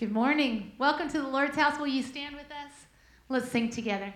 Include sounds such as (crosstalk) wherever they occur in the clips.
Good morning. Welcome to the Lord's house. Will you stand with us? Let's sing together.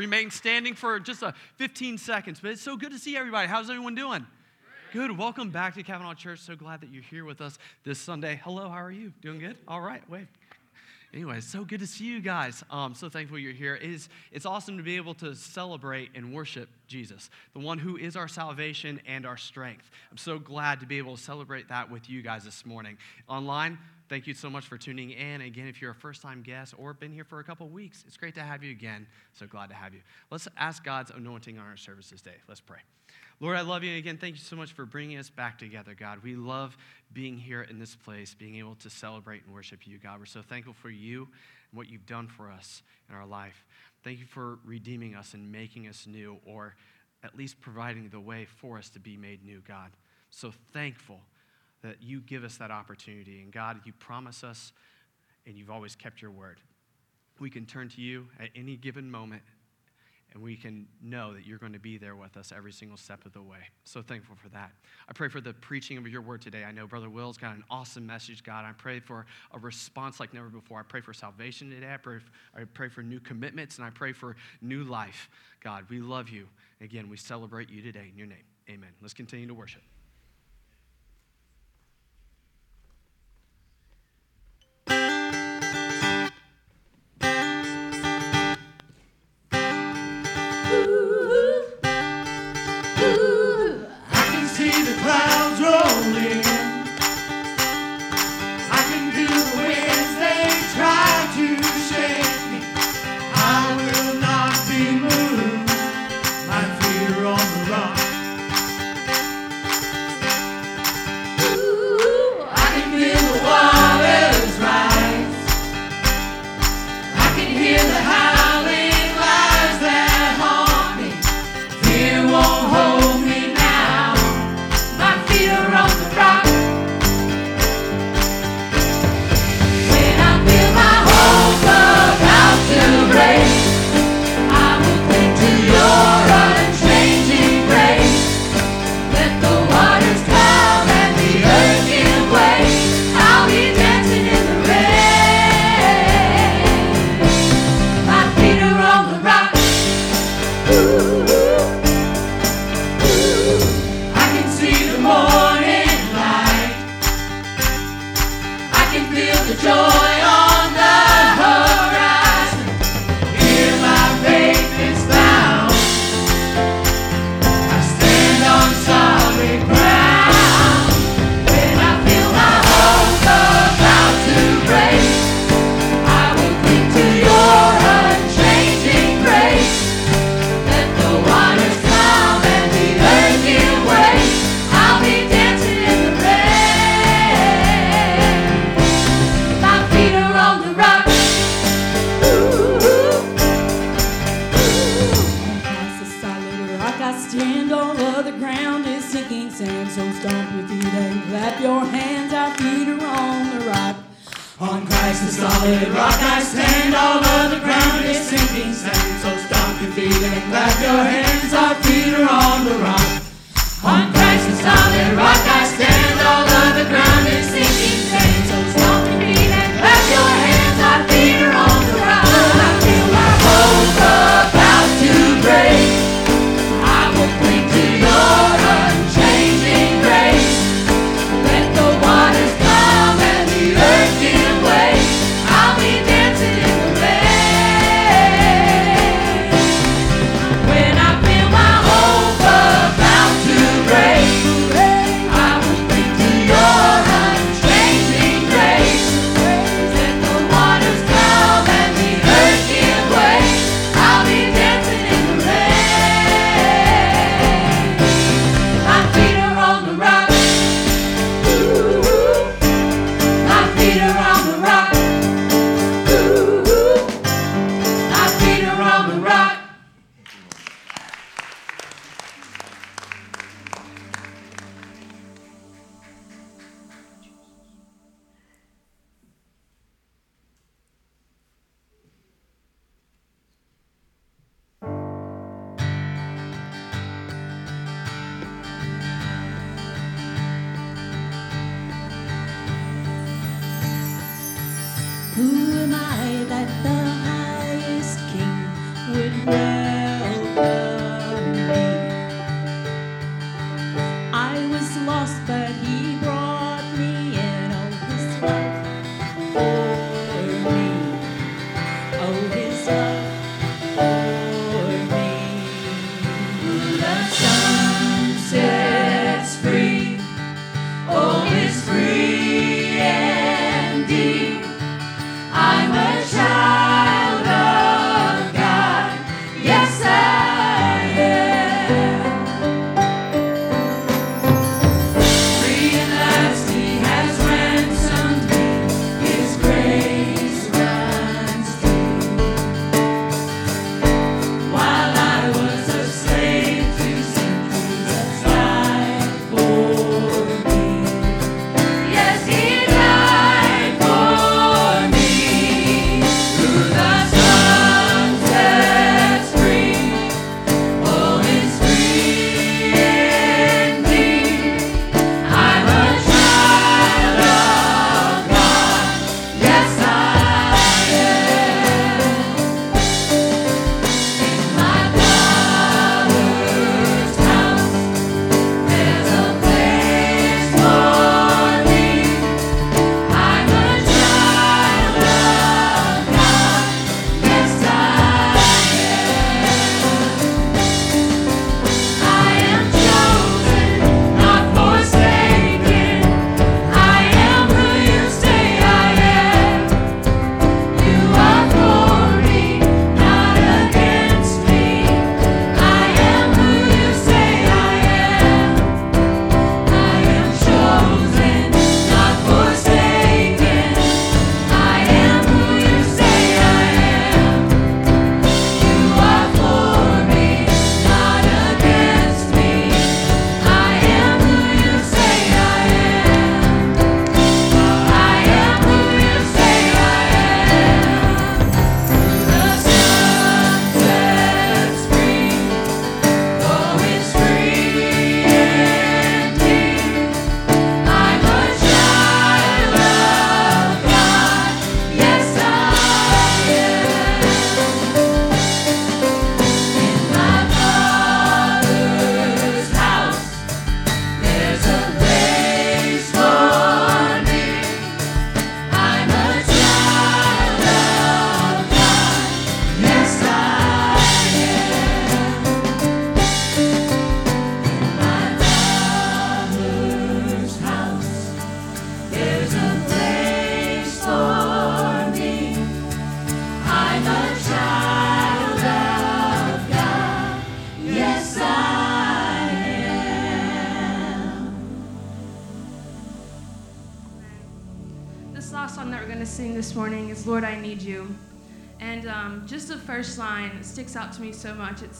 Remain standing for just a 15 seconds. But it's so good to see everybody. How's everyone doing? Good. Welcome back to Cavanaugh Church. So glad that you're here with us this Sunday. Hello. How are you? Doing good? All right. Wait. Anyway, so good to see you guys. Um, so thankful you're here. It is, it's awesome to be able to celebrate and worship Jesus, the one who is our salvation and our strength. I'm so glad to be able to celebrate that with you guys this morning. Online, thank you so much for tuning in. Again, if you're a first time guest or been here for a couple weeks, it's great to have you again. So glad to have you. Let's ask God's anointing on our service this day. Let's pray. Lord, I love you. And again, thank you so much for bringing us back together, God. We love being here in this place, being able to celebrate and worship you, God. We're so thankful for you and what you've done for us in our life. Thank you for redeeming us and making us new, or at least providing the way for us to be made new, God. So thankful that you give us that opportunity. And God, you promise us, and you've always kept your word. We can turn to you at any given moment and we can know that you're going to be there with us every single step of the way. So thankful for that. I pray for the preaching of your word today. I know Brother Will's got an awesome message, God. I pray for a response like never before. I pray for salvation today. I pray, I pray for new commitments, and I pray for new life. God, we love you. Again, we celebrate you today in your name. Amen. Let's continue to worship.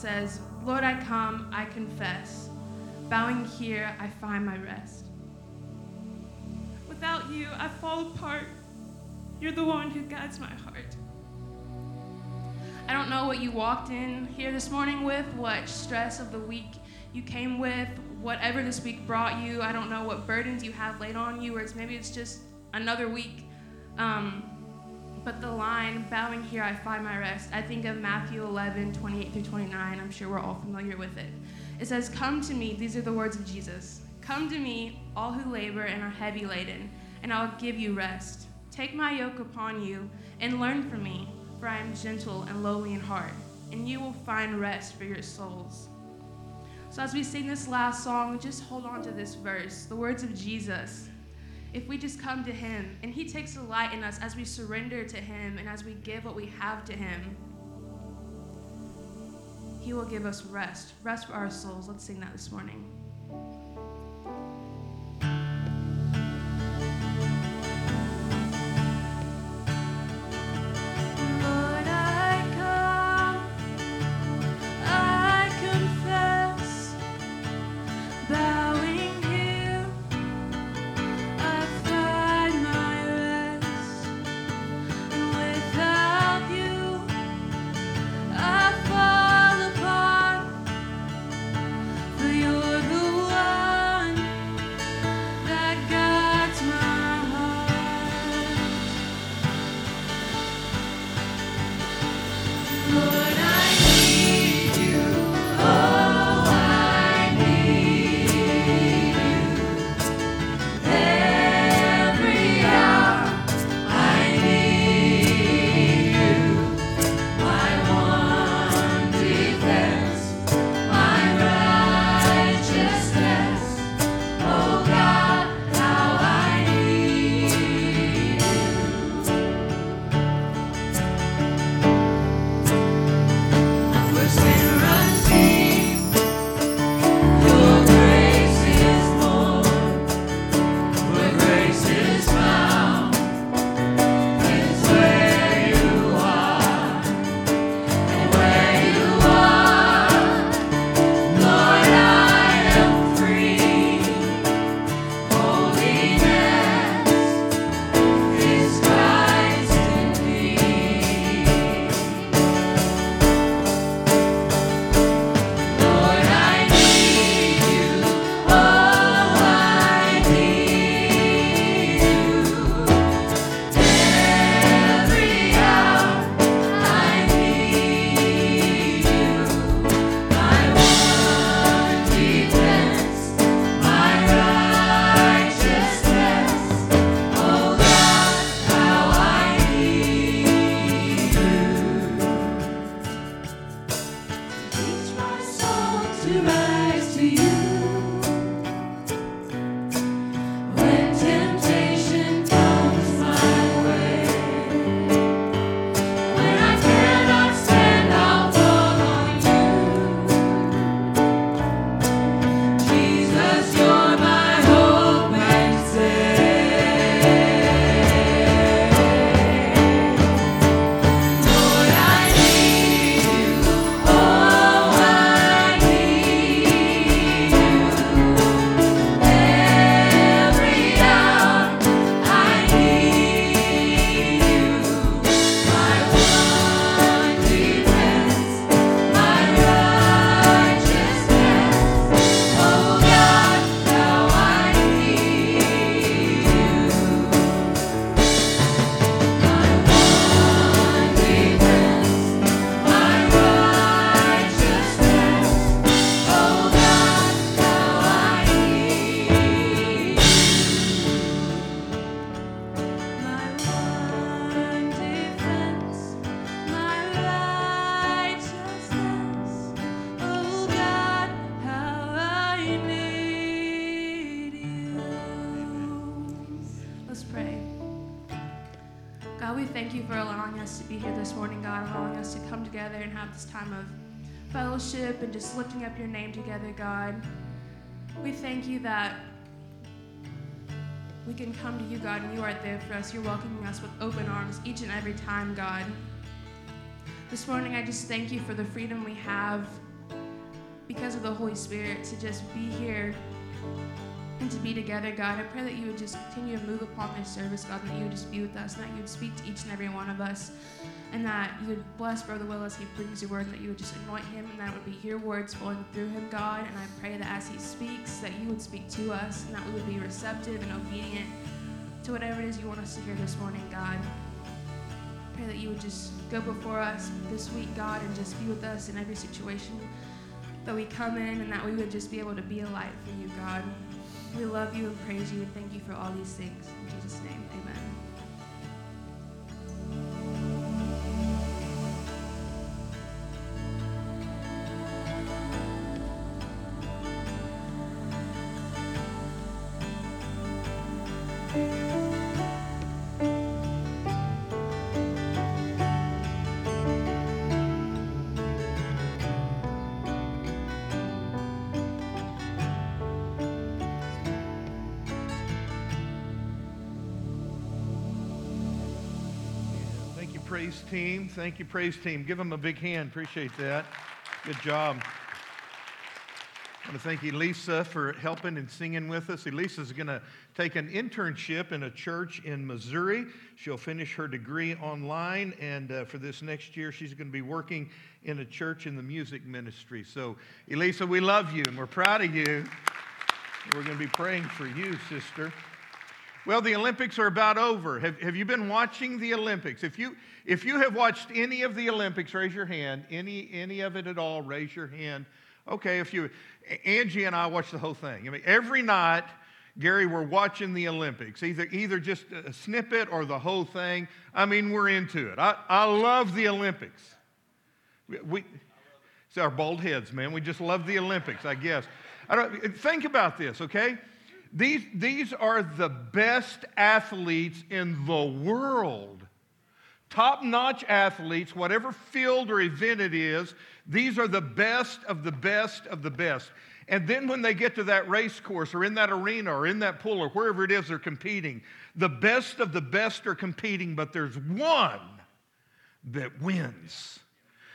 Says, Lord, I come, I confess. Bowing here, I find my rest. Without you, I fall apart. You're the one who guides my heart. I don't know what you walked in here this morning with, what stress of the week you came with, whatever this week brought you. I don't know what burdens you have laid on you, or it's maybe it's just another week. Um, but the line, bowing here, I find my rest, I think of Matthew 11, 28 through 29. I'm sure we're all familiar with it. It says, Come to me, these are the words of Jesus. Come to me, all who labor and are heavy laden, and I'll give you rest. Take my yoke upon you and learn from me, for I am gentle and lowly in heart, and you will find rest for your souls. So, as we sing this last song, just hold on to this verse, the words of Jesus if we just come to Him and He takes delight in us as we surrender to Him and as we give what we have to Him, He will give us rest, rest for our souls. Let's sing that this morning. And have this time of fellowship and just lifting up your name together, God. We thank you that we can come to you, God, and you are there for us. You're welcoming us with open arms each and every time, God. This morning, I just thank you for the freedom we have because of the Holy Spirit to just be here and to be together, God. I pray that you would just continue to move upon this service, God, and that you would just be with us, and that you would speak to each and every one of us, and that you would bless Brother Will as he brings your word, and that you would just anoint him, and that it would be your words flowing through him, God. And I pray that as he speaks, that you would speak to us, and that we would be receptive and obedient to whatever it is you want us to hear this morning, God. I pray that you would just go before us this week, God, and just be with us in every situation that we come in, and that we would just be able to be a light for you, God. We love you and praise you and thank you for all these things. Praise team. Thank you, praise team. Give them a big hand. Appreciate that. Good job. I want to thank Elisa for helping and singing with us. Elisa is going to take an internship in a church in Missouri. She'll finish her degree online, and uh, for this next year, she's going to be working in a church in the music ministry. So, Elisa, we love you and we're proud of you. We're going to be praying for you, sister. Well, the Olympics are about over. Have, have you been watching the Olympics? If you, if you have watched any of the Olympics, raise your hand. Any, any of it at all, raise your hand. Okay, if you, Angie and I watched the whole thing. I mean, every night, Gary, we're watching the Olympics, either, either just a snippet or the whole thing. I mean, we're into it. I, I love the Olympics. We, we it's our bald heads, man. We just love the Olympics, I guess. I don't, think about this, okay? These, these are the best athletes in the world. Top notch athletes, whatever field or event it is, these are the best of the best of the best. And then when they get to that race course or in that arena or in that pool or wherever it is they're competing, the best of the best are competing, but there's one that wins.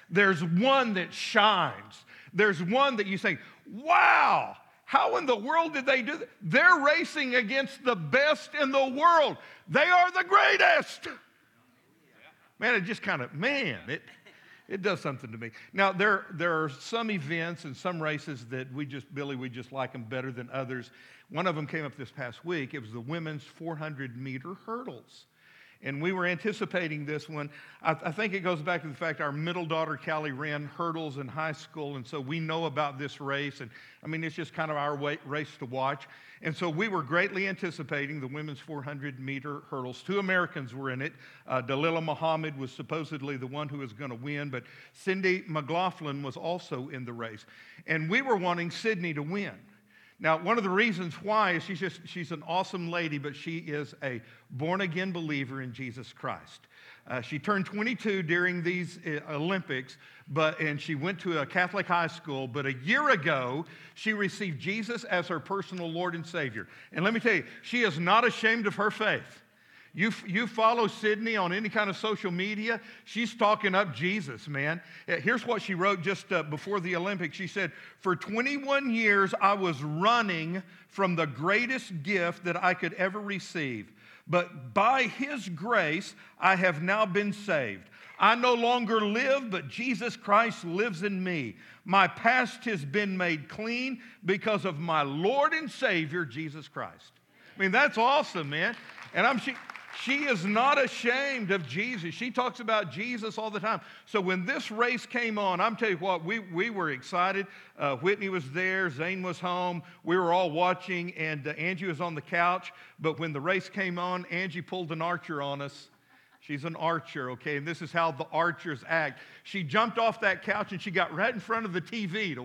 There's one that shines. There's one that you say, wow, how in the world did they do that? They're racing against the best in the world. They are the greatest. Man, it just kind of, man, it, it does something to me. Now, there, there are some events and some races that we just, Billy, we just like them better than others. One of them came up this past week. It was the women's 400 meter hurdles. And we were anticipating this one. I, I, think it goes back to the fact our middle daughter, Callie, ran hurdles in high school. And so we know about this race. And I mean, it's just kind of our way, race to watch. And so we were greatly anticipating the women's 400 meter hurdles. Two Americans were in it. Uh, Dalilah Muhammad was supposedly the one who was going to win, but Sydney McLaughlin was also in the race. And we were wanting Sydney to win. Now, one of the reasons why is she's just she's an awesome lady, but she is a born again believer in Jesus Christ. Uh, she turned 22 during these uh, Olympics, but and she went to a Catholic high school. But a year ago, she received Jesus as her personal Lord and Savior. And let me tell you, she is not ashamed of her faith. You, you follow Sydney on any kind of social media, she's talking up Jesus, man. Here's what she wrote just uh, before the Olympics. She said, For 21 years, I was running from the greatest gift that I could ever receive. But by his grace, I have now been saved. I no longer live, but Jesus Christ lives in me. My past has been made clean because of my Lord and Savior, Jesus Christ. I mean, that's awesome, man. And I'm she, she is not ashamed of Jesus. She talks about Jesus all the time. So when this race came on, I'm telling you what, we, we were excited. Uh, Whitney was there, Zane was home. We were all watching, and uh, Angie was on the couch. But when the race came on, Angie pulled an archer on us. She's an archer, okay? And this is how the archers act. She jumped off that couch and she got right in front of the TV to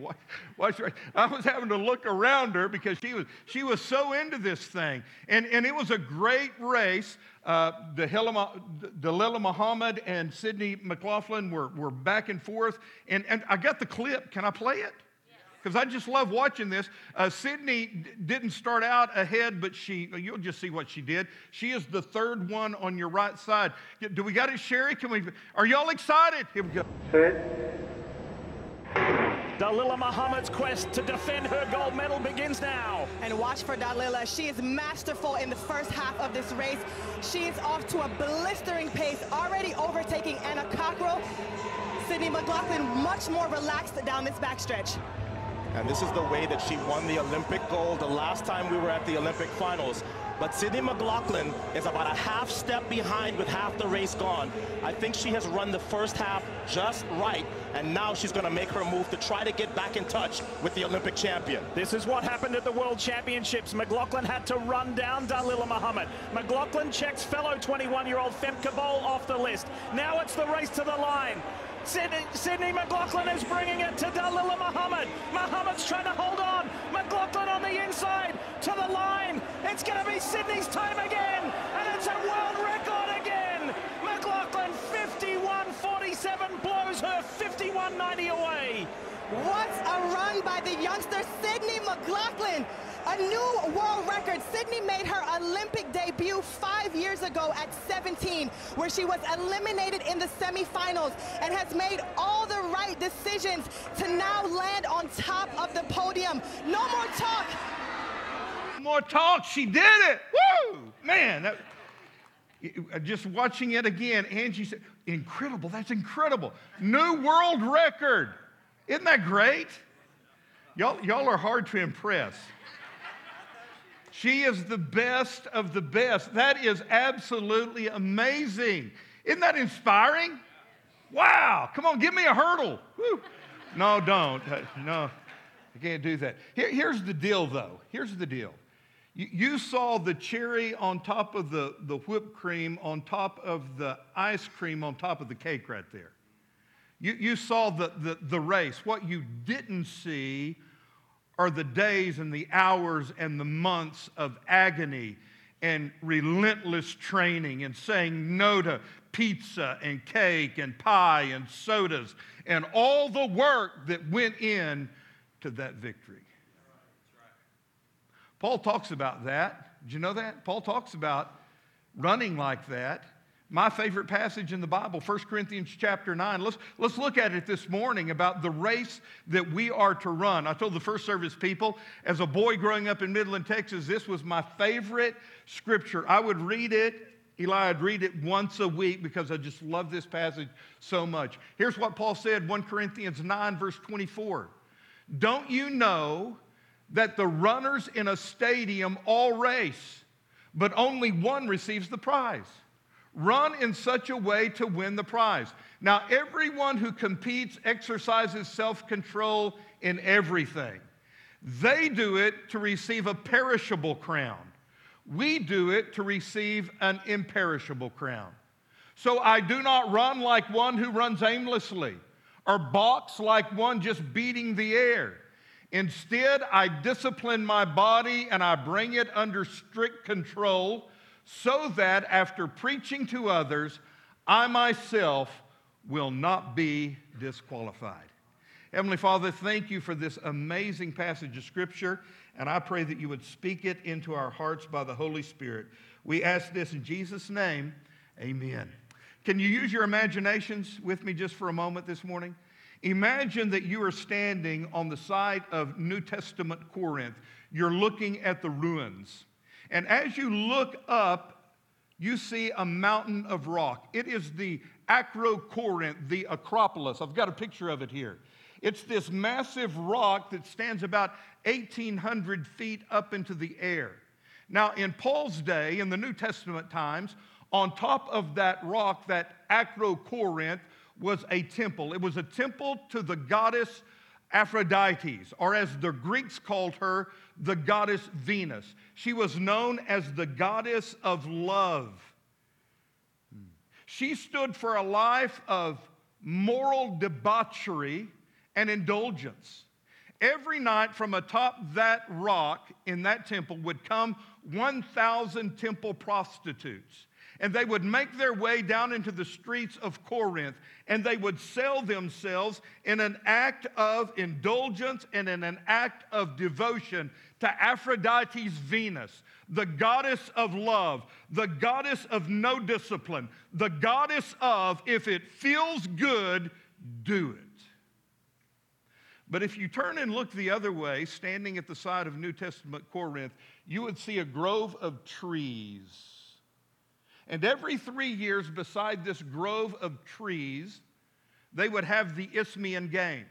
watch. I was having to look around her because she was, she was so into this thing. And, and it was a great race. Uh, Dalilah Muhammad and Sydney McLaughlin were, were back and forth. And, and I got the clip. Can I play it? Because I just love watching this. Uh, Sydney d- didn't start out ahead, but she, you'll just see what she did. She is the third one on your right side. Do we got it, Sherry? Can we, are y'all excited? Here we go. Set. Dalilah Muhammad's quest to defend her gold medal begins now. And watch for Dalilah. She is masterful in the first half of this race. She is off to a blistering pace, already overtaking Anna Cockrell. Sydney McLaughlin much more relaxed down this backstretch. And this is the way that she won the Olympic gold the last time we were at the Olympic finals. But Sydney McLaughlin is about a half step behind with half the race gone. I think she has run the first half just right, and now she's going to make her move to try to get back in touch with the Olympic champion. This is what happened at the World Championships. McLaughlin had to run down Dalilah Muhammad. McLaughlin checks fellow 21-year-old Femke Bol off the list. Now it's the race to the line. Sydney, Sydney McLaughlin is bringing it to Dalilah Muhammad. Muhammad's trying to hold on. McLaughlin on the inside to the line. It's going to be Sydney's time again, and it's a world record again. McLaughlin 51.47 blows her 51.90 away. What a run by the youngster Sydney McLaughlin. A new world record. Sydney made her Olympic debut five years ago at 17, where she was eliminated in the semifinals and has made all the right decisions to now land on top of the podium. No more talk. More talk. She did it. Woo! Man, that, uh, just watching it again, Angie said, incredible. That's incredible. New world record. Isn't that great? Y'all, y'all are hard to impress. She is the best of the best. That is absolutely amazing. Isn't that inspiring? Wow. Come on, give me a hurdle. Woo. No, don't. Uh, no, I can't do that. Here, here's the deal, though. Here's the deal. You, you saw the cherry on top of the, the whipped cream, on top of the ice cream, on top of the cake right there. You, you saw the, the, the race. What you didn't see are the days and the hours and the months of agony and relentless training and saying no to pizza and cake and pie and sodas and all the work that went in to that victory. Paul talks about that. Did you know that? Paul talks about running like that my favorite passage in the Bible, 1 Corinthians chapter 9. Let's, let's look at it this morning about the race that we are to run. I told the first service people, as a boy growing up in Midland, Texas, this was my favorite scripture. I would read it, Eli, I'd read it once a week because I just love this passage so much. Here's what Paul said 1 Corinthians 9, verse 24. Don't you know that the runners in a stadium all race, but only one receives the prize? Run in such a way to win the prize. Now, everyone who competes exercises self control in everything. They do it to receive a perishable crown. We do it to receive an imperishable crown. So I do not run like one who runs aimlessly or box like one just beating the air. Instead, I discipline my body and I bring it under strict control so that after preaching to others, I myself will not be disqualified. Heavenly Father, thank you for this amazing passage of Scripture, and I pray that you would speak it into our hearts by the Holy Spirit. We ask this in Jesus' name, amen. Can you use your imaginations with me just for a moment this morning? Imagine that you are standing on the site of New Testament Corinth. You're looking at the ruins. And as you look up, you see a mountain of rock. It is the Acrocorinth, the Acropolis. I've got a picture of it here. It's this massive rock that stands about 1,800 feet up into the air. Now, in Paul's day, in the New Testament times, on top of that rock, that Acrocorinth, was a temple. It was a temple to the goddess Aphrodite, or as the Greeks called her, the goddess Venus. She was known as the goddess of love. She stood for a life of moral debauchery and indulgence. Every night from atop that rock in that temple would come 1,000 temple prostitutes and they would make their way down into the streets of Corinth and they would sell themselves in an act of indulgence and in an act of devotion to Aphrodite's Venus, the goddess of love, the goddess of no discipline, the goddess of if it feels good, do it. But if you turn and look the other way, standing at the side of New Testament Corinth, you would see a grove of trees. And every three years, beside this grove of trees, they would have the Isthmian Games.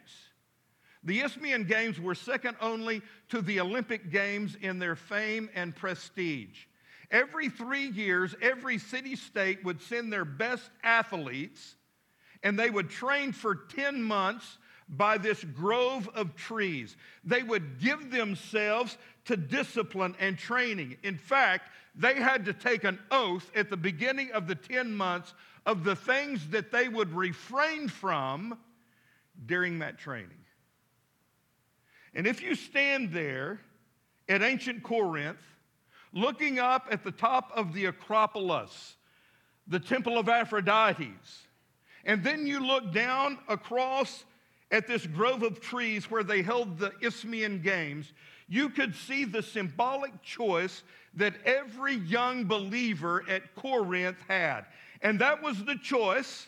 The Isthmian Games were second only to the Olympic Games in their fame and prestige. Every three years, every city state would send their best athletes, and they would train for 10 months by this grove of trees. They would give themselves to discipline and training. In fact, they had to take an oath at the beginning of the 10 months of the things that they would refrain from during that training. And if you stand there at ancient Corinth, looking up at the top of the Acropolis, the Temple of Aphrodites, and then you look down across at this grove of trees where they held the Isthmian Games, you could see the symbolic choice that every young believer at Corinth had. And that was the choice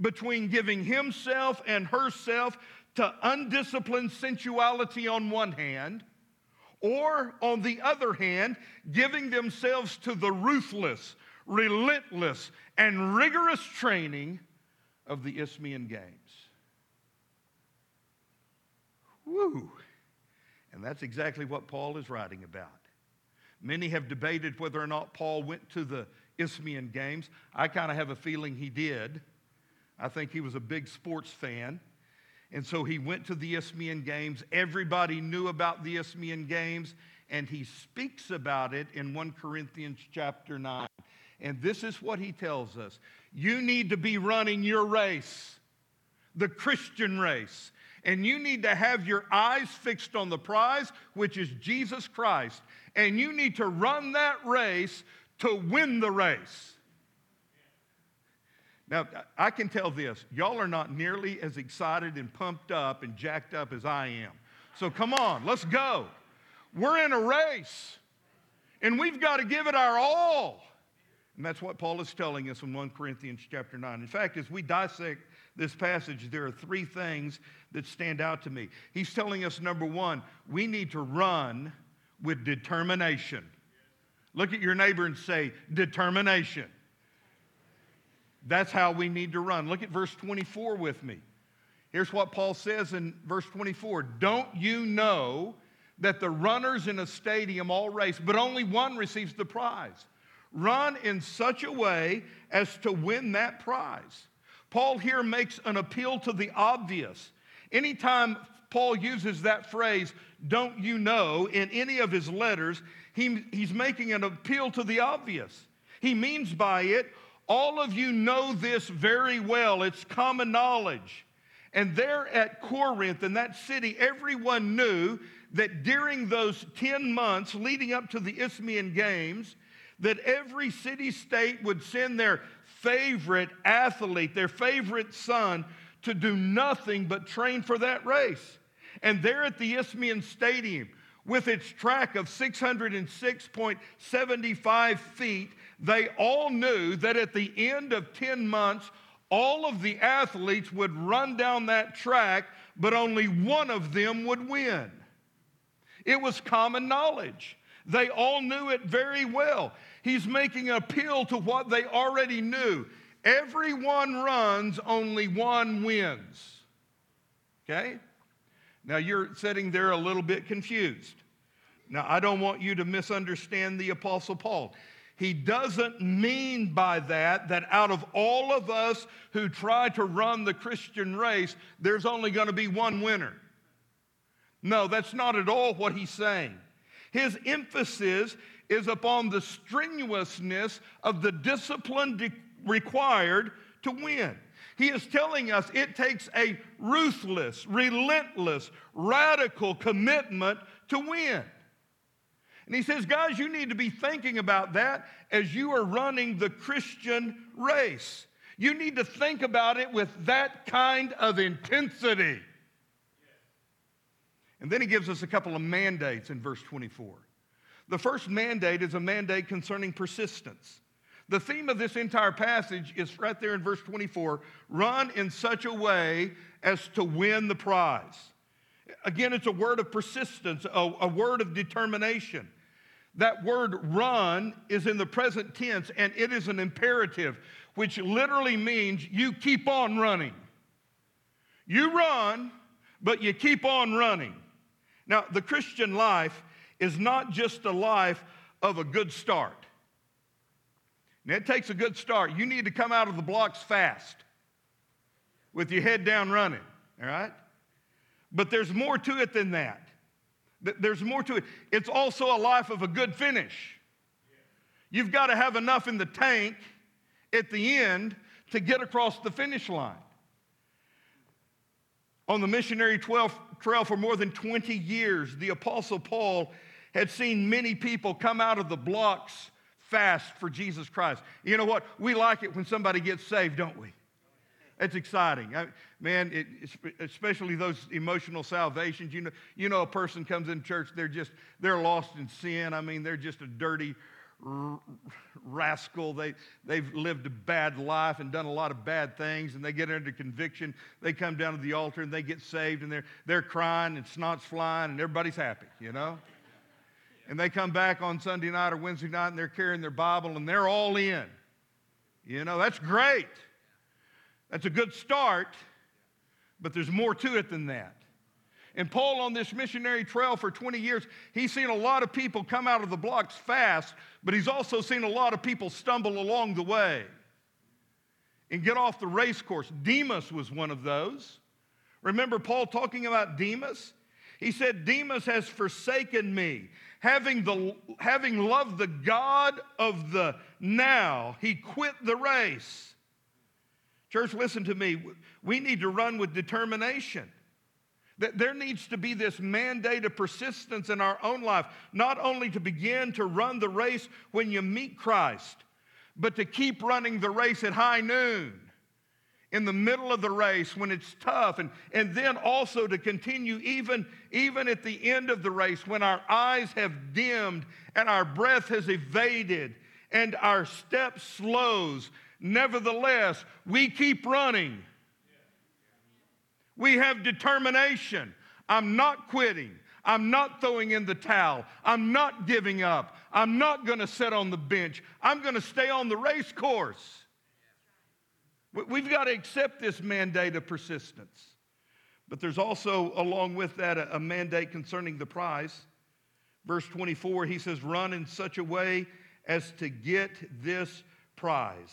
between giving himself and herself to undisciplined sensuality on one hand, or on the other hand, giving themselves to the ruthless, relentless, and rigorous training of the Isthmian Games. Woo! And that's exactly what Paul is writing about. Many have debated whether or not Paul went to the Isthmian Games. I kind of have a feeling he did. I think he was a big sports fan. And so he went to the Isthmian Games. Everybody knew about the Isthmian Games, and he speaks about it in 1 Corinthians chapter 9. And this is what he tells us You need to be running your race, the Christian race. And you need to have your eyes fixed on the prize, which is Jesus Christ. And you need to run that race to win the race. Now, I can tell this y'all are not nearly as excited and pumped up and jacked up as I am. So come on, let's go. We're in a race, and we've got to give it our all. And that's what Paul is telling us in 1 Corinthians chapter 9. In fact, as we dissect this passage, there are three things that stand out to me. He's telling us number one, we need to run with determination. Look at your neighbor and say, determination. That's how we need to run. Look at verse 24 with me. Here's what Paul says in verse 24 Don't you know that the runners in a stadium all race, but only one receives the prize? Run in such a way as to win that prize. Paul here makes an appeal to the obvious. Anytime Paul uses that phrase, don't you know, in any of his letters, he, he's making an appeal to the obvious. He means by it, all of you know this very well. It's common knowledge. And there at Corinth, in that city, everyone knew that during those 10 months leading up to the Isthmian Games, that every city state would send their favorite athlete, their favorite son, to do nothing but train for that race. And there at the Isthmian Stadium, with its track of 606.75 feet, they all knew that at the end of 10 months, all of the athletes would run down that track, but only one of them would win. It was common knowledge. They all knew it very well. He's making an appeal to what they already knew. Everyone runs, only one wins. Okay? Now you're sitting there a little bit confused. Now, I don't want you to misunderstand the Apostle Paul. He doesn't mean by that that out of all of us who try to run the Christian race, there's only going to be one winner. No, that's not at all what he's saying. His emphasis is upon the strenuousness of the discipline de- required to win. He is telling us it takes a ruthless, relentless, radical commitment to win. And he says, guys, you need to be thinking about that as you are running the Christian race. You need to think about it with that kind of intensity. And then he gives us a couple of mandates in verse 24. The first mandate is a mandate concerning persistence. The theme of this entire passage is right there in verse 24 run in such a way as to win the prize. Again, it's a word of persistence, a, a word of determination. That word run is in the present tense and it is an imperative, which literally means you keep on running. You run, but you keep on running. Now, the Christian life is not just a life of a good start. And it takes a good start. You need to come out of the blocks fast with your head down running, all right? But there's more to it than that. There's more to it. It's also a life of a good finish. You've got to have enough in the tank at the end to get across the finish line. On the missionary 12, trail for more than 20 years, the Apostle Paul had seen many people come out of the blocks fast for Jesus Christ. You know what? We like it when somebody gets saved, don't we? It's exciting. I, man, it, especially those emotional salvations. You know, you know, a person comes in church, they're just, they're lost in sin. I mean, they're just a dirty r- rascal. They, they've lived a bad life and done a lot of bad things, and they get under conviction. They come down to the altar and they get saved, and they're, they're crying and snot's flying, and everybody's happy, you know? And they come back on Sunday night or Wednesday night, and they're carrying their Bible, and they're all in. You know, that's great. That's a good start, but there's more to it than that. And Paul, on this missionary trail for 20 years, he's seen a lot of people come out of the blocks fast, but he's also seen a lot of people stumble along the way and get off the race course. Demas was one of those. Remember Paul talking about Demas? He said, Demas has forsaken me. Having, the, having loved the God of the now, he quit the race Church, listen to me. We need to run with determination. That There needs to be this mandate of persistence in our own life, not only to begin to run the race when you meet Christ, but to keep running the race at high noon, in the middle of the race when it's tough, and, and then also to continue even, even at the end of the race when our eyes have dimmed and our breath has evaded and our step slows Nevertheless, we keep running. We have determination. I'm not quitting. I'm not throwing in the towel. I'm not giving up. I'm not going to sit on the bench. I'm going to stay on the race course. We've got to accept this mandate of persistence. But there's also, along with that, a, mandate concerning the prize. Verse 24, he says, Run in such a way as to get this prize.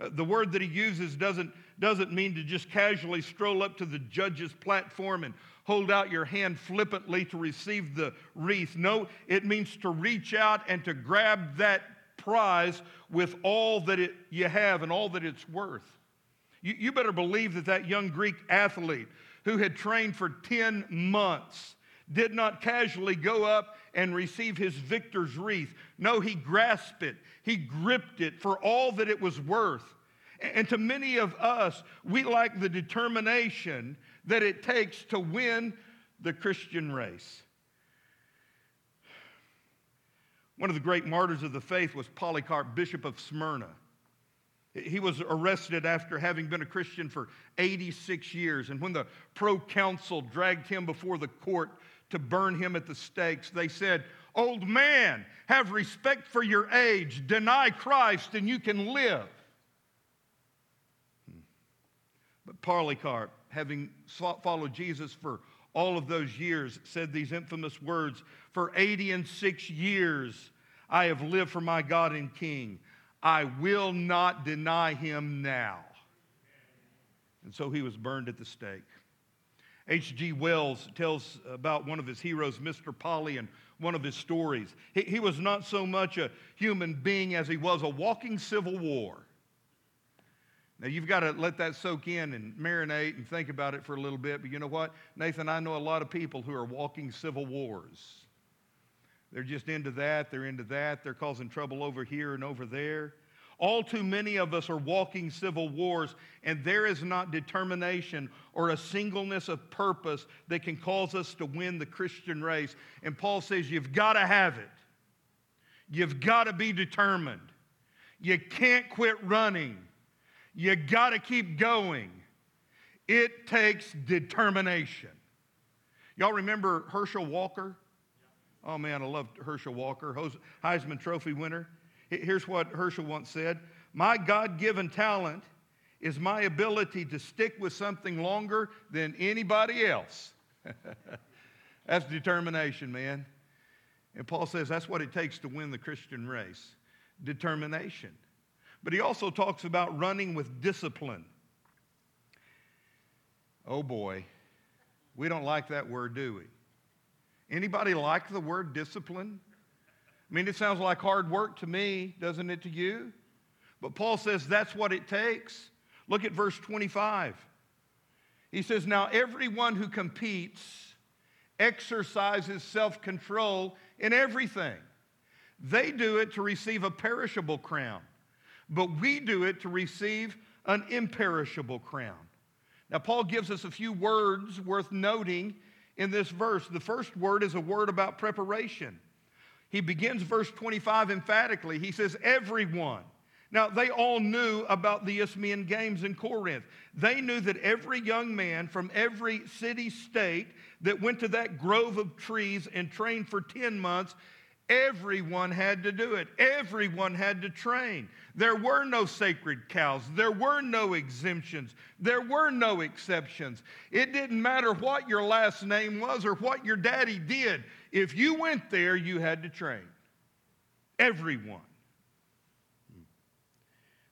Uh, the word that he uses doesn't, doesn't mean to just casually stroll up to the judge's platform and hold out your hand flippantly to receive the wreath. No, it means to reach out and to grab that prize with all that it, you have and all that it's worth. You, you better believe that that young Greek athlete who had trained for 10 months did not casually go up and receive his victor's wreath. No, he grasped it, he gripped it for all that it was worth. And to many of us, we like the determination that it takes to win the Christian race. One of the great martyrs of the faith was Polycarp, Bishop of Smyrna. He was arrested after having been a Christian for 86 years. And when the proconsul dragged him before the court to burn him at the stakes, they said, Old man, have respect for your age, deny Christ, and you can live. Hmm. But Polycarp, having followed Jesus for all of those years, said these infamous words For 80 and six years I have lived for my God and King. I will not deny him now. And so he was burned at the stake. H.G. Wells tells about one of his heroes, Mr. Polly, in one of his stories. He, he was not so much a human being as he was a walking civil war. Now, you've got to let that soak in and marinate and think about it for a little bit. But you know what? Nathan, I know a lot of people who are walking civil wars. They're just into that, they're into that, they're causing trouble over here and over there. All too many of us are walking civil wars, and there is not determination or a singleness of purpose that can cause us to win the Christian race. And Paul says, You've got to have it. You've got to be determined. You can't quit running. You got to keep going. It takes determination. Y'all remember Herschel Walker? Oh man, I love Herschel Walker, Heisman Trophy winner. Here's what Herschel once said My God given talent is my ability to stick with something longer than anybody else. (laughs) that's determination, man. And Paul says that's what it takes to win the Christian race determination. But he also talks about running with discipline. Oh boy, we don't like that word, do we? Anybody like the word discipline? I mean, it sounds like hard work to me, doesn't it to you? But Paul says that's what it takes. Look at verse 25. He says, Now everyone who competes exercises self control in everything. They do it to receive a perishable crown, but we do it to receive an imperishable crown. Now, Paul gives us a few words worth noting in this verse. The first word is a word about preparation. He begins verse 25 emphatically. He says, Everyone. Now, they all knew about the Isthmian Games in Corinth. They knew that every young man from every city state that went to that grove of trees and trained for 10 months Everyone had to do it. Everyone had to train. There were no sacred cows. There were no exemptions. There were no exceptions. It didn't matter what your last name was or what your daddy did. If you went there, you had to train. Everyone.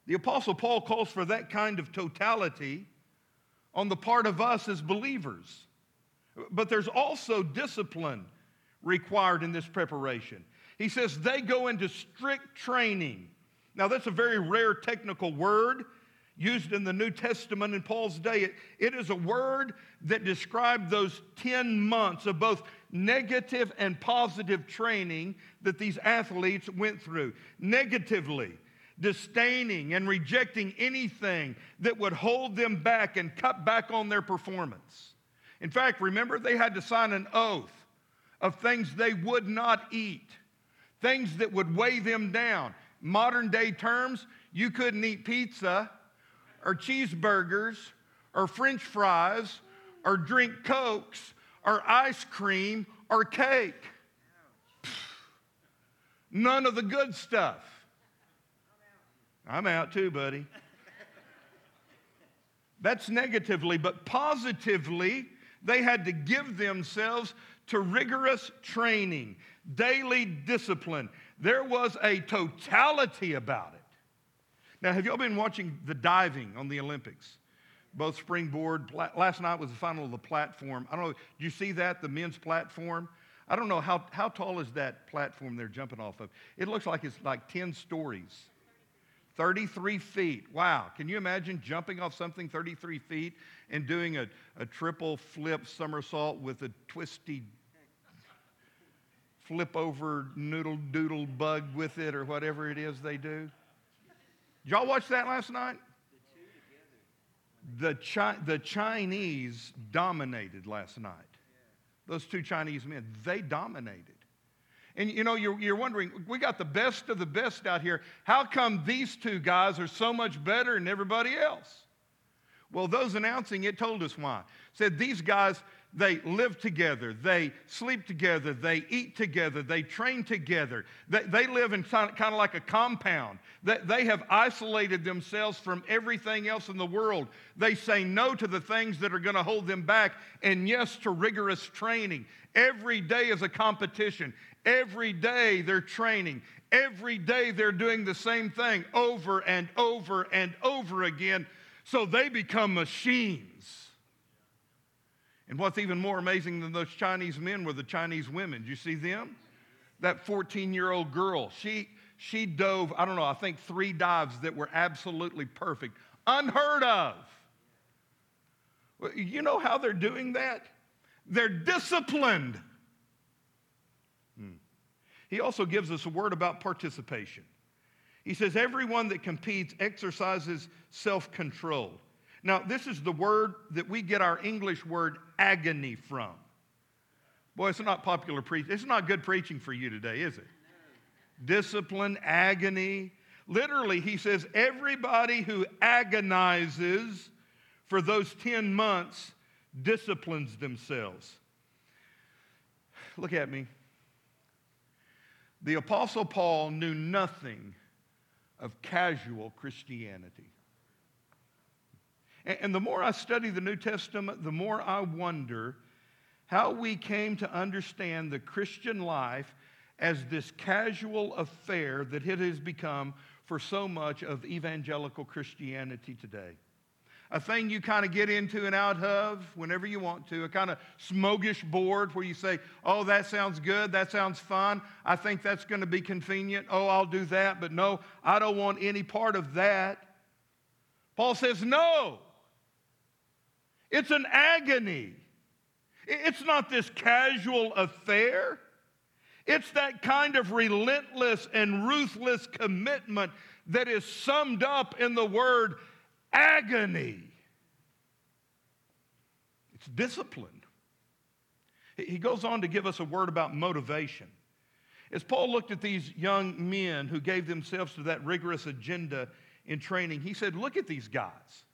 The Apostle Paul calls for that kind of totality on the part of us as believers. But there's also discipline required in this preparation. He says they go into strict training. Now, that's a very rare technical word used in the New Testament in Paul's day. It, it is a word that described those 10 months of both negative and positive training that these athletes went through. Negatively, disdaining and rejecting anything that would hold them back and cut back on their performance. In fact, remember, they had to sign an oath of things they would not eat, things that would weigh them down. Modern day terms, you couldn't eat pizza or cheeseburgers or french fries or drink cokes or ice cream or cake. None of the good stuff. I'm out too, buddy. That's negatively, but positively, they had to give themselves to rigorous training, daily discipline. There was a totality about it. Now, have y'all been watching the diving on the Olympics? Both springboard. Last night was the final of the platform. I don't know. Do you see that, the men's platform? I don't know how, how tall is that platform they're jumping off of. It looks like it's like 10 stories. 33 feet. Wow. Can you imagine jumping off something 33 feet and doing a, a triple flip somersault with a twisty flip over noodle doodle bug with it or whatever it is they do? Did y'all watch that last night? The, Chi- the Chinese dominated last night. Those two Chinese men, they dominated. And you know, you're, you're wondering, we got the best of the best out here. How come these two guys are so much better than everybody else? Well, those announcing it told us why. Said these guys, they live together, they sleep together, they eat together, they train together. They, they live in kind of like a compound. They, they have isolated themselves from everything else in the world. They say no to the things that are going to hold them back, and yes to rigorous training. Every day is a competition. Every day they're training. Every day they're doing the same thing over and over and over again. So they become machines. And what's even more amazing than those Chinese men were the Chinese women. Do you see them? That 14 year old girl, she, she dove, I don't know, I think three dives that were absolutely perfect, unheard of. You know how they're doing that? They're disciplined. He also gives us a word about participation. He says, Everyone that competes exercises self control. Now, this is the word that we get our English word agony from. Boy, it's not popular preaching. It's not good preaching for you today, is it? Discipline, agony. Literally, he says, everybody who agonizes for those 10 months disciplines themselves. look at me. The Apostle Paul knew nothing of casual Christianity. And the more I study the New Testament, the more I wonder how we came to understand the Christian life as this casual affair that it has become for so much of evangelical Christianity today. A thing you kind of get into and out of whenever you want to, a kind of smorgasbord where you say, Oh, that sounds good, that sounds fun, I think that's going to be convenient, oh, I'll do that, but no, I don't want any part of that. Paul says, No, it's an agony. It's not this casual affair. It's that kind of relentless and ruthless commitment that is summed up in the word agony. It's discipline. He goes on to give us a word about motivation. As Paul looked at these young men who gave themselves to that rigorous agenda in training, he said, Look at these guys.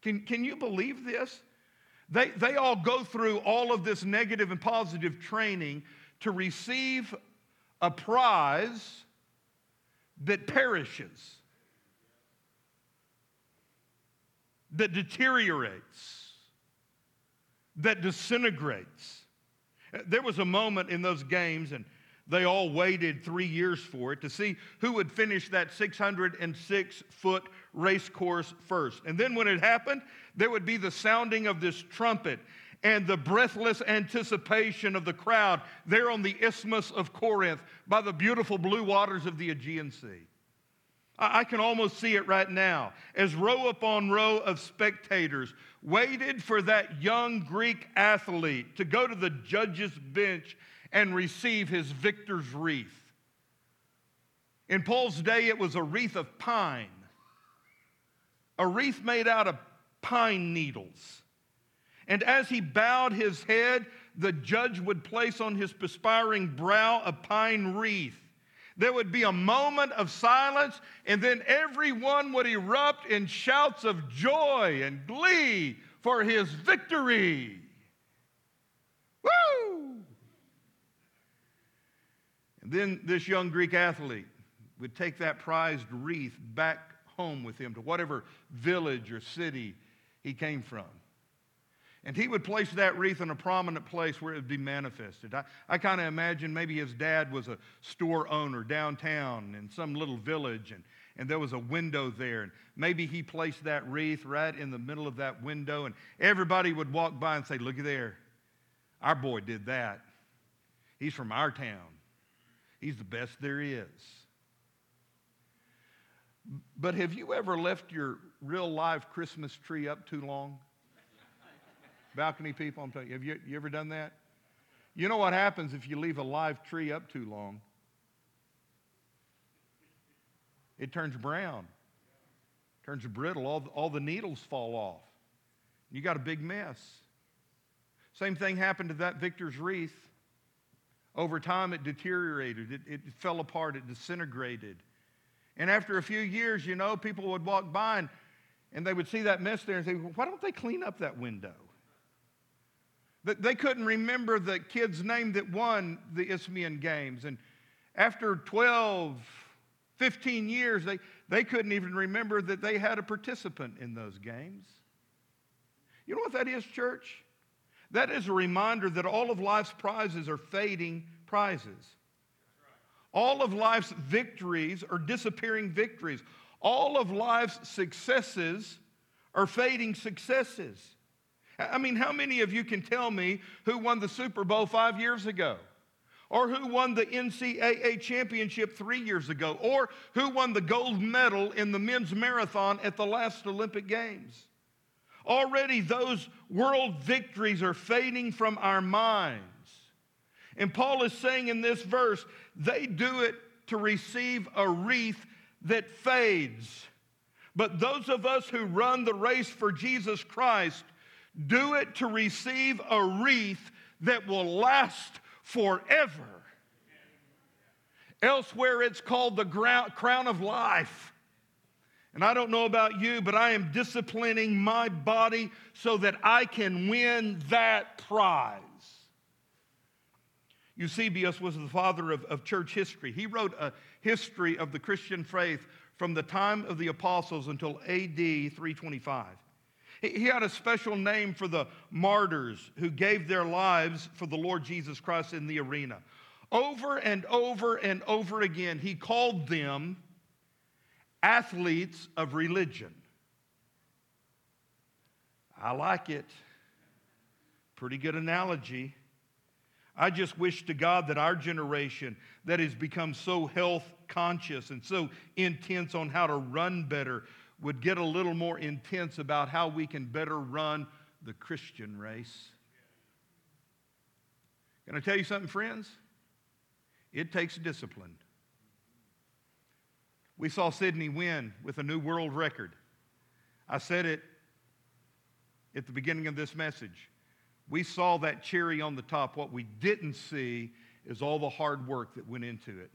Can, can you believe this? They, they all go through all of this negative and positive training to receive a prize that perishes, that deteriorates, that disintegrates. There was a moment in those games, and they all waited three years for it to see who would finish that 606 foot race course first. And then when it happened, there would be the sounding of this trumpet and the breathless anticipation of the crowd there on the Isthmus of Corinth by the beautiful blue waters of the Aegean Sea. I can almost see it right now as row upon row of spectators waited for that young Greek athlete to go to the judge's bench and receive his victor's wreath. In Paul's day, it was a wreath of pine, a wreath made out of pine needles. And as he bowed his head, the judge would place on his perspiring brow a pine wreath. There would be a moment of silence, and then everyone would erupt in shouts of joy and glee for his victory. Woo! And then this young Greek athlete would take that prized wreath back home with him to whatever village or city he came from. And he would place that wreath in a prominent place where it would be manifested. I, I kind of imagine maybe his dad was a store owner downtown in some little village, and, and there was a window there. And maybe he placed that wreath right in the middle of that window, and everybody would walk by and say, Look there. Our boy did that. He's from our town. He's the best there is. But have you ever left your real live Christmas tree up too long? Balcony people, I'm telling you, have you, you ever done that? You know what happens if you leave a live tree up too long? It turns brown, turns brittle, all, all the needles fall off. You got a big mess. Same thing happened to that victor's wreath. Over time, it deteriorated, it, it fell apart, it disintegrated. And after a few years, you know, people would walk by and, and they would see that mess there and say, why don't they clean up that window? They couldn't remember the kid's name that won the Isthmian Games. And after 12, 15 years, they, they couldn't even remember that they had a participant in those games. You know what that is, church? That is a reminder that all of life's prizes are fading prizes. All of life's victories are disappearing victories. All of life's successes are fading successes. I mean, how many of you can tell me who won the Super Bowl five years ago? Or who won the NCAA championship three years ago? Or who won the gold medal in the men's marathon at the last Olympic Games? Already those world victories are fading from our minds. And Paul is saying in this verse, they do it to receive a wreath that fades. But those of us who run the race for Jesus Christ do it to receive a wreath that will last forever. Elsewhere, it's called the crown of life. And I don't know about you, but I am disciplining my body so that I can win that prize. Eusebius was the father of, of church history. He wrote a history of the Christian faith from the time of the apostles until AD 325. He had a special name for the martyrs who gave their lives for the Lord Jesus Christ in the arena. Over and over and over again, he called them athletes of religion. I like it. Pretty good analogy. I just wish to God that our generation that has become so health conscious and so intense on how to run better would get a little more intense about how we can better run the Christian race. Can I tell you something, friends? It takes discipline. We saw Sydney win with a new world record. I said it at the beginning of this message. We saw that cherry on the top. What we didn't see is all the hard work that went into it.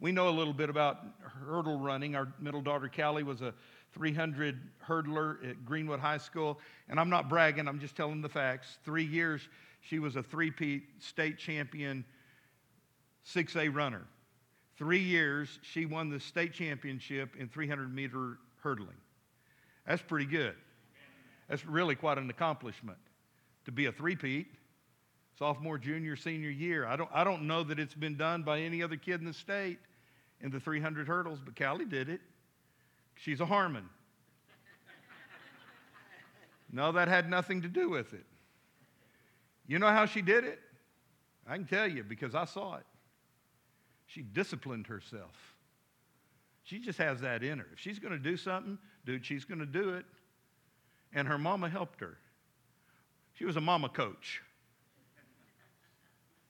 We know a little bit about hurdle running. Our middle daughter, Callie, was a 300 hurdler at Greenwood High School. And I'm not bragging, I'm just telling the facts. Three years, she was a three-peat state champion 6A runner. Three years, she won the state championship in 300 meter hurdling. That's pretty good. That's really quite an accomplishment to be a three-peat sophomore, junior, senior year. I don't, I don't know that it's been done by any other kid in the state in the 300 hurdles, but Callie did it. She's a Harmon. no, that had nothing to do with it. You know how she did it? I can tell you because I saw it. She disciplined herself. She just has that in her. If she's going to do something, dude, she's going to do it. And her mama helped her. She was a mama coach.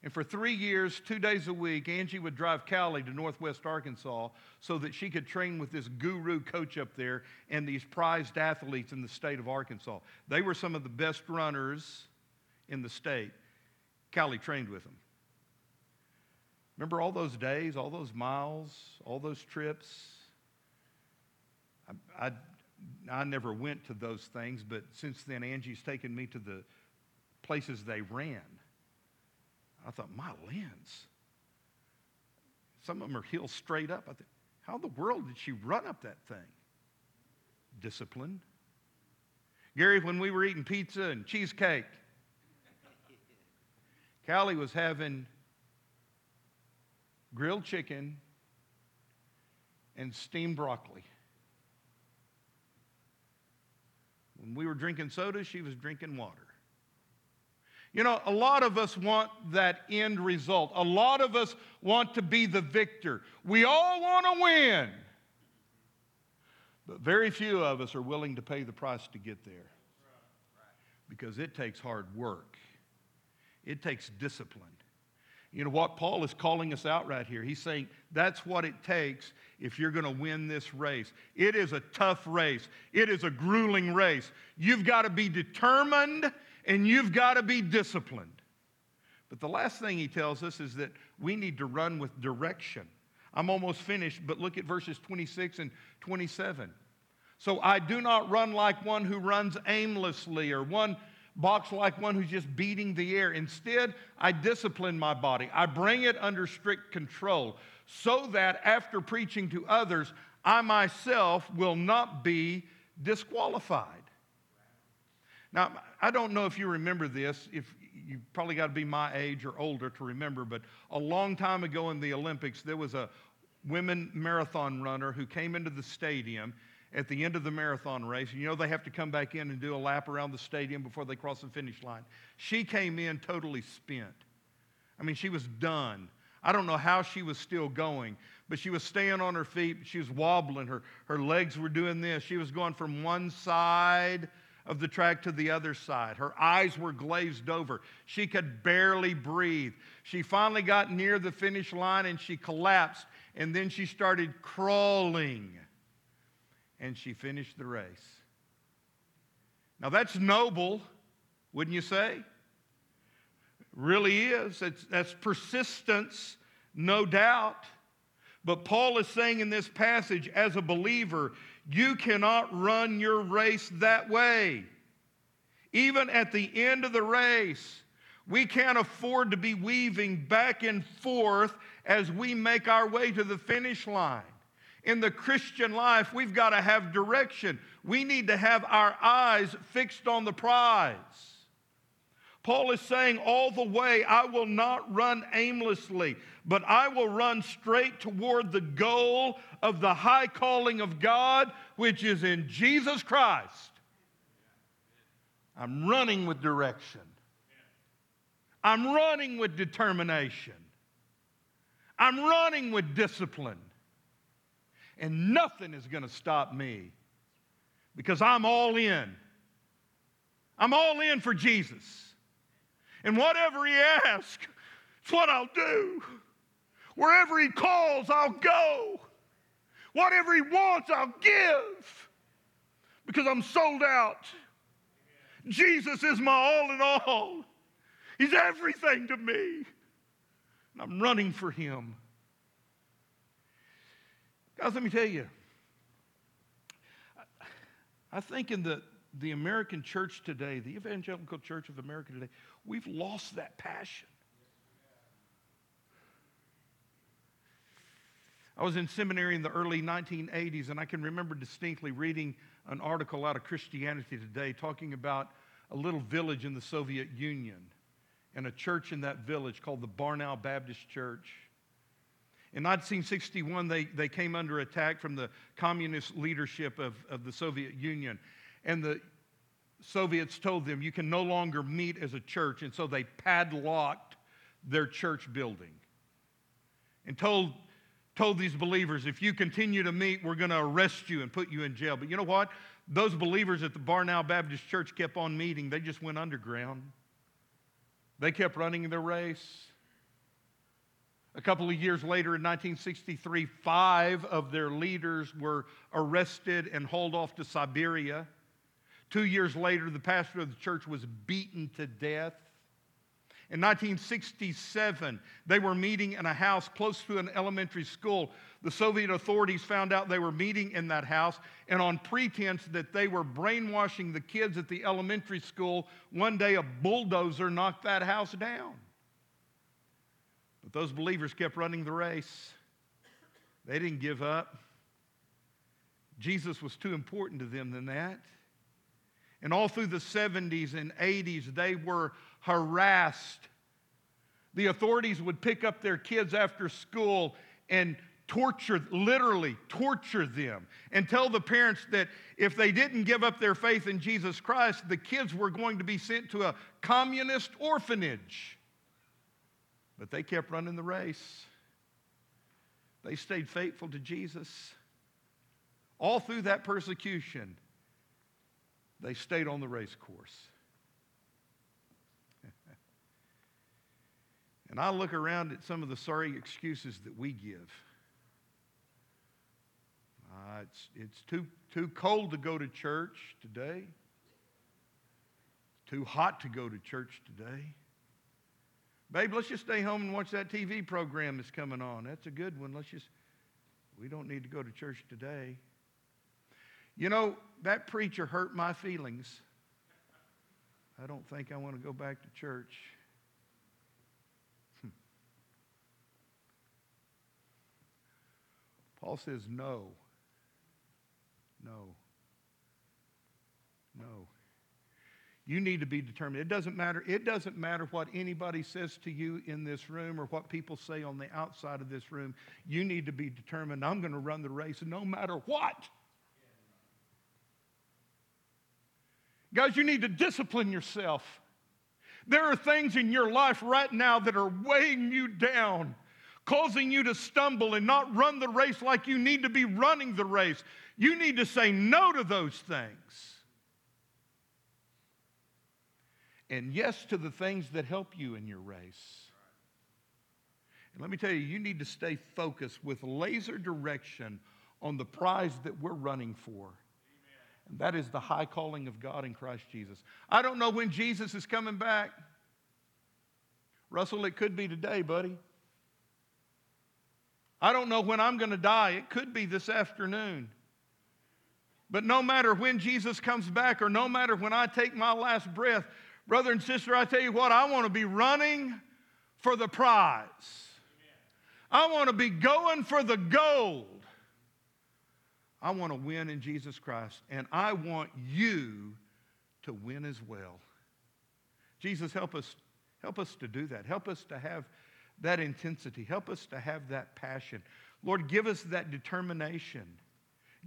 And for three years, two days a week, Angie would drive Callie to Northwest Arkansas so that she could train with this guru coach up there and these prized athletes in the state of Arkansas. They were some of the best runners in the state. Callie trained with them. Remember all those days, all those miles, all those trips? I, I, I never went to those things, but since then, Angie's taken me to the places they ran. I thought, my lens. Some of them are heels straight up. I thought, how in the world did she run up that thing? Discipline. Gary, when we were eating pizza and cheesecake, Callie was having grilled chicken and steamed broccoli. When we were drinking soda, she was drinking water. You know, a lot of us want that end result. A lot of us want to be the victor. We all want to win. But very few of us are willing to pay the price to get there. Because it takes hard work, it takes discipline. You know what? Paul is calling us out right here. He's saying that's what it takes if you're going to win this race. It is a tough race, it is a grueling race. You've got to be determined and you've got to be disciplined. But the last thing he tells us is that we need to run with direction. I'm almost finished, but look at verses 26 and 27. So I do not run like one who runs aimlessly or one box like one who's just beating the air. Instead, I discipline my body. I bring it under strict control so that after preaching to others, I myself will not be disqualified. Now, I don't know if you remember this, if you probably got to be my age or older to remember, but a long time ago in the Olympics, there was a women marathon runner who came into the stadium at the end of the marathon race. You know they have to come back in and do a lap around the stadium before they cross the finish line. She came in totally spent. I mean, she was done. I don't know how she was still going, but she was staying on her feet. She was wobbling. Her, her legs were doing this. She was going from one side of the track to the other side. Her eyes were glazed over. She could barely breathe. She finally got near the finish line and she collapsed, and then she started crawling, and she finished the race. Now, that's noble, wouldn't you say? Really is. It's, that's persistence, no doubt. But Paul is saying in this passage, as a believer, you cannot run your race that way. Even at the end of the race, We can't afford to be weaving back and forth as we make our way to the finish line. In the Christian life, we've got to have direction. We need to have our eyes fixed on the prize. Paul is saying, All the way, I will not run aimlessly, but I will run straight toward the goal of the high calling of God, which is in Jesus Christ. I'm running with direction. I'm running with determination. I'm running with discipline. And nothing is going to stop me because I'm all in. I'm all in for Jesus. And whatever He asks, it's what I'll do. Wherever He calls, I'll go. Whatever He wants, I'll give because I'm sold out. Jesus is my all in all. He's everything to me. And I'm running for him. Guys, let me tell you, I think in the, the American church today, the evangelical church of America today, we've lost that passion. I was in seminary in the early 1980s, and I can remember distinctly reading an article out of Christianity Today talking about a little village in the Soviet Union and a church in that village called the Barnaul Baptist Church. In 1961, they, they came under attack from the communist leadership of, of the Soviet Union. And the Soviets told them, you can no longer meet as a church. And so they padlocked their church building and told, told these believers, if you continue to meet, we're going to arrest you and put you in jail. But you know what? Those believers at the Barnaul Baptist Church kept on meeting, they just went underground. They kept running their race. A couple of years later, in 1963, five of their leaders were arrested and hauled off to Siberia. Two years later, the pastor of the church was beaten to death. In 1967, they were meeting in a house close to an elementary school. The Soviet authorities found out they were meeting in that house, and on pretense that they were brainwashing the kids at the elementary school, one day a bulldozer knocked that house down. But those believers kept running the race. They didn't give up. Jesus was too important to them than that. And all through the 70s and 80s, they were harassed. The authorities would pick up their kids after school and torture, literally torture them, and tell the parents that if they didn't give up their faith in Jesus Christ, the kids were going to be sent to a communist orphanage. But they kept running the race. They stayed faithful to Jesus. All through that persecution, they stayed on the race course. (laughs) and I look around at some of the sorry excuses that we give. Uh, it's it's too, too cold to go to church today. Too hot to go to church today. Babe, let's just stay home and watch that TV program that's coming on. That's a good one. Let's just, we don't need to go to church today. You know, that preacher hurt my feelings. I don't think I want to go back to church. Hmm. Paul says, no. No. No. You need to be determined. It doesn't matter. It doesn't matter what anybody says to you in this room or what people say on the outside of this room. You need to be determined. I'm going to run the race no matter what. Guys, you need to discipline yourself. There are things in your life right now that are weighing you down, causing you to stumble and not run the race like you need to be running the race. You need to say no to those things and yes to the things that help you in your race. And let me tell you, you need to stay focused with laser direction on the prize that we're running for. And that is the high calling of God in Christ Jesus. I don't know when Jesus is coming back. Russell, it could be today, buddy. I don't know when I'm going to die. It could be this afternoon. But no matter when Jesus comes back or no matter when I take my last breath, Brother and sister, I tell you what, I want to be running for the prize. I want to be going for the gold. I want to win in Jesus Christ, and I want you to win as well. Jesus, help us, help us to do that. Help us to have that intensity. Help us to have that passion. Lord, give us that determination.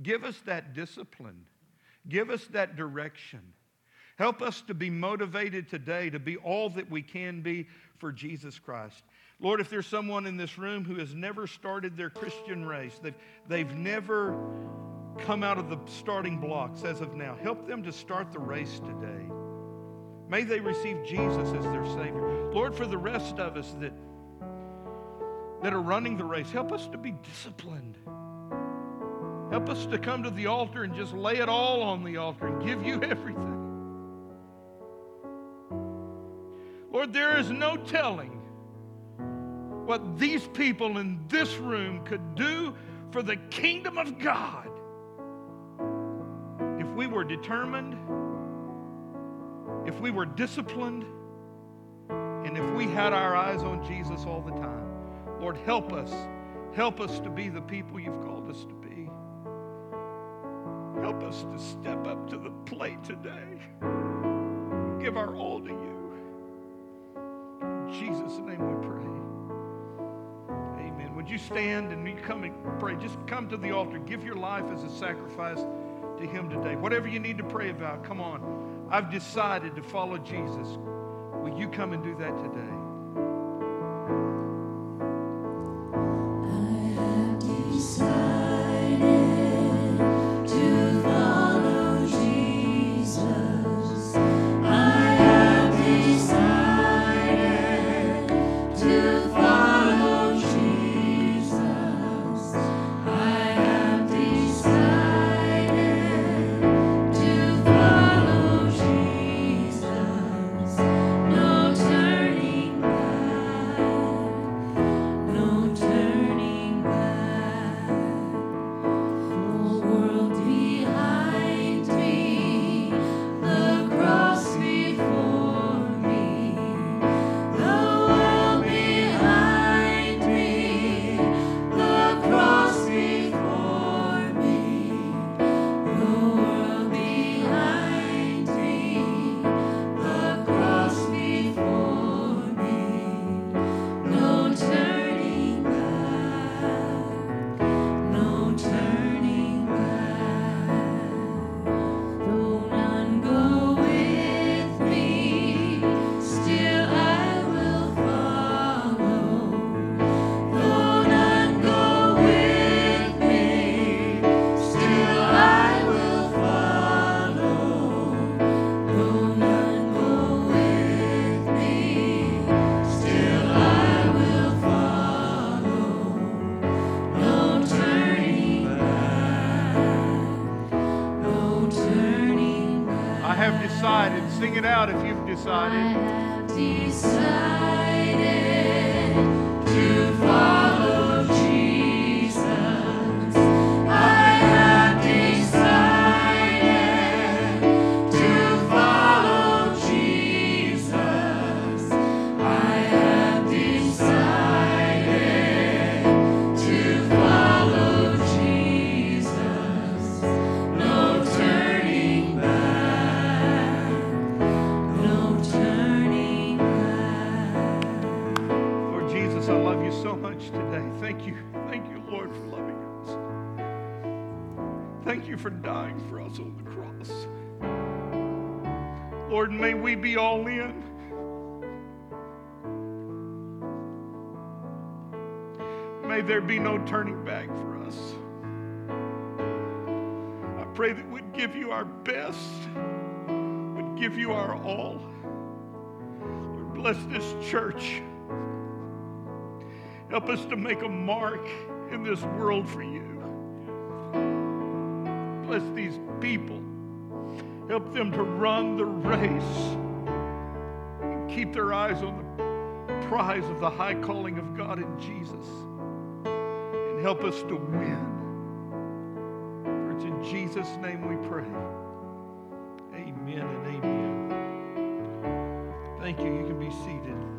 Give us that discipline. Give us that direction. Help us to be motivated today to be all that we can be for Jesus Christ. Lord, if there's someone in this room who has never started their Christian race, they've, they've never come out of the starting blocks as of now, help them to start the race today. May they receive Jesus as their Savior. Lord, for the rest of us that, that are running the race, help us to be disciplined. Help us to come to the altar and just lay it all on the altar and give you (laughs) everything. Lord, there is no telling what these people in this room could do for the kingdom of God if we were determined, if we were disciplined, and if we had our eyes on Jesus all the time. Lord, help us. Help us to be the people you've called us to be. Help us to step up to the plate today. Give our all to you. In Jesus' name we pray. Would you stand and you come and pray? Just come to the altar. Give your life as a sacrifice to Him today. Whatever you need to pray about, come on. I've decided to follow Jesus. Will you come and do that today? There be no turning back for us. I pray that we'd give you our best, we'd give you our all. Lord, bless this church. Help us to make a mark in this world for you. Bless these people. Help them to run the race and keep their eyes on the prize of the high calling of God in Jesus. And help us to win. For it's in Jesus' name we pray. Amen and amen. Thank you. You can be seated.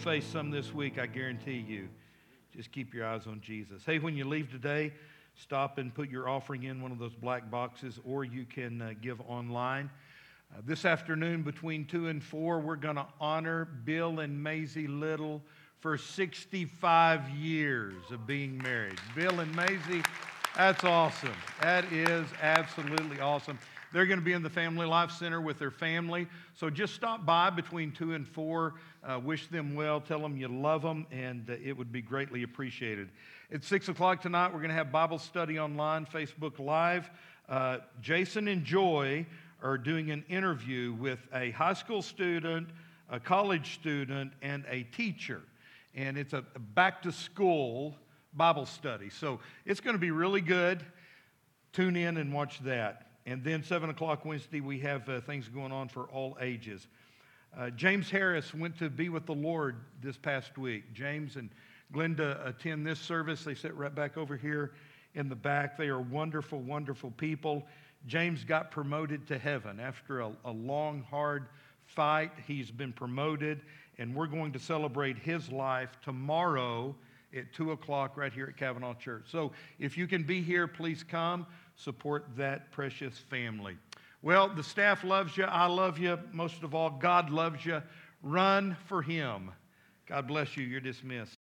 Face some this week, I guarantee you. Just keep your eyes on Jesus. Hey, when you leave today, stop and put your offering in one of those black boxes, or you can uh, give online. Uh, this afternoon, between 2 and 4, we're going to honor Bill and Maisie Little for 65 years of being married. Bill and Maisie, that's awesome. That is absolutely awesome. They're going to be in the Family Life Center with their family. So just stop by between 2 and 4. Uh, wish them well. Tell them you love them, and uh, it would be greatly appreciated. At 6 o'clock tonight, we're going to have Bible study online, Facebook Live. Uh, Jason and Joy are doing an interview with a high school student, a college student, and a teacher. And it's a back to school Bible study. So it's going to be really good. Tune in and watch that. And then 7 o'clock Wednesday, we have uh, things going on for all ages. Uh, James Harris went to be with the Lord this past week. James and Glenda attend this service. They sit right back over here in the back. They are wonderful, wonderful people. James got promoted to heaven after a, a long, hard fight. He's been promoted, and we're going to celebrate his life tomorrow at 2 o'clock right here at Cavanaugh Church. So if you can be here, please come support that precious family. Well, the staff loves you. I love you. Most of all, God loves you. Run for Him. God bless you. You're dismissed.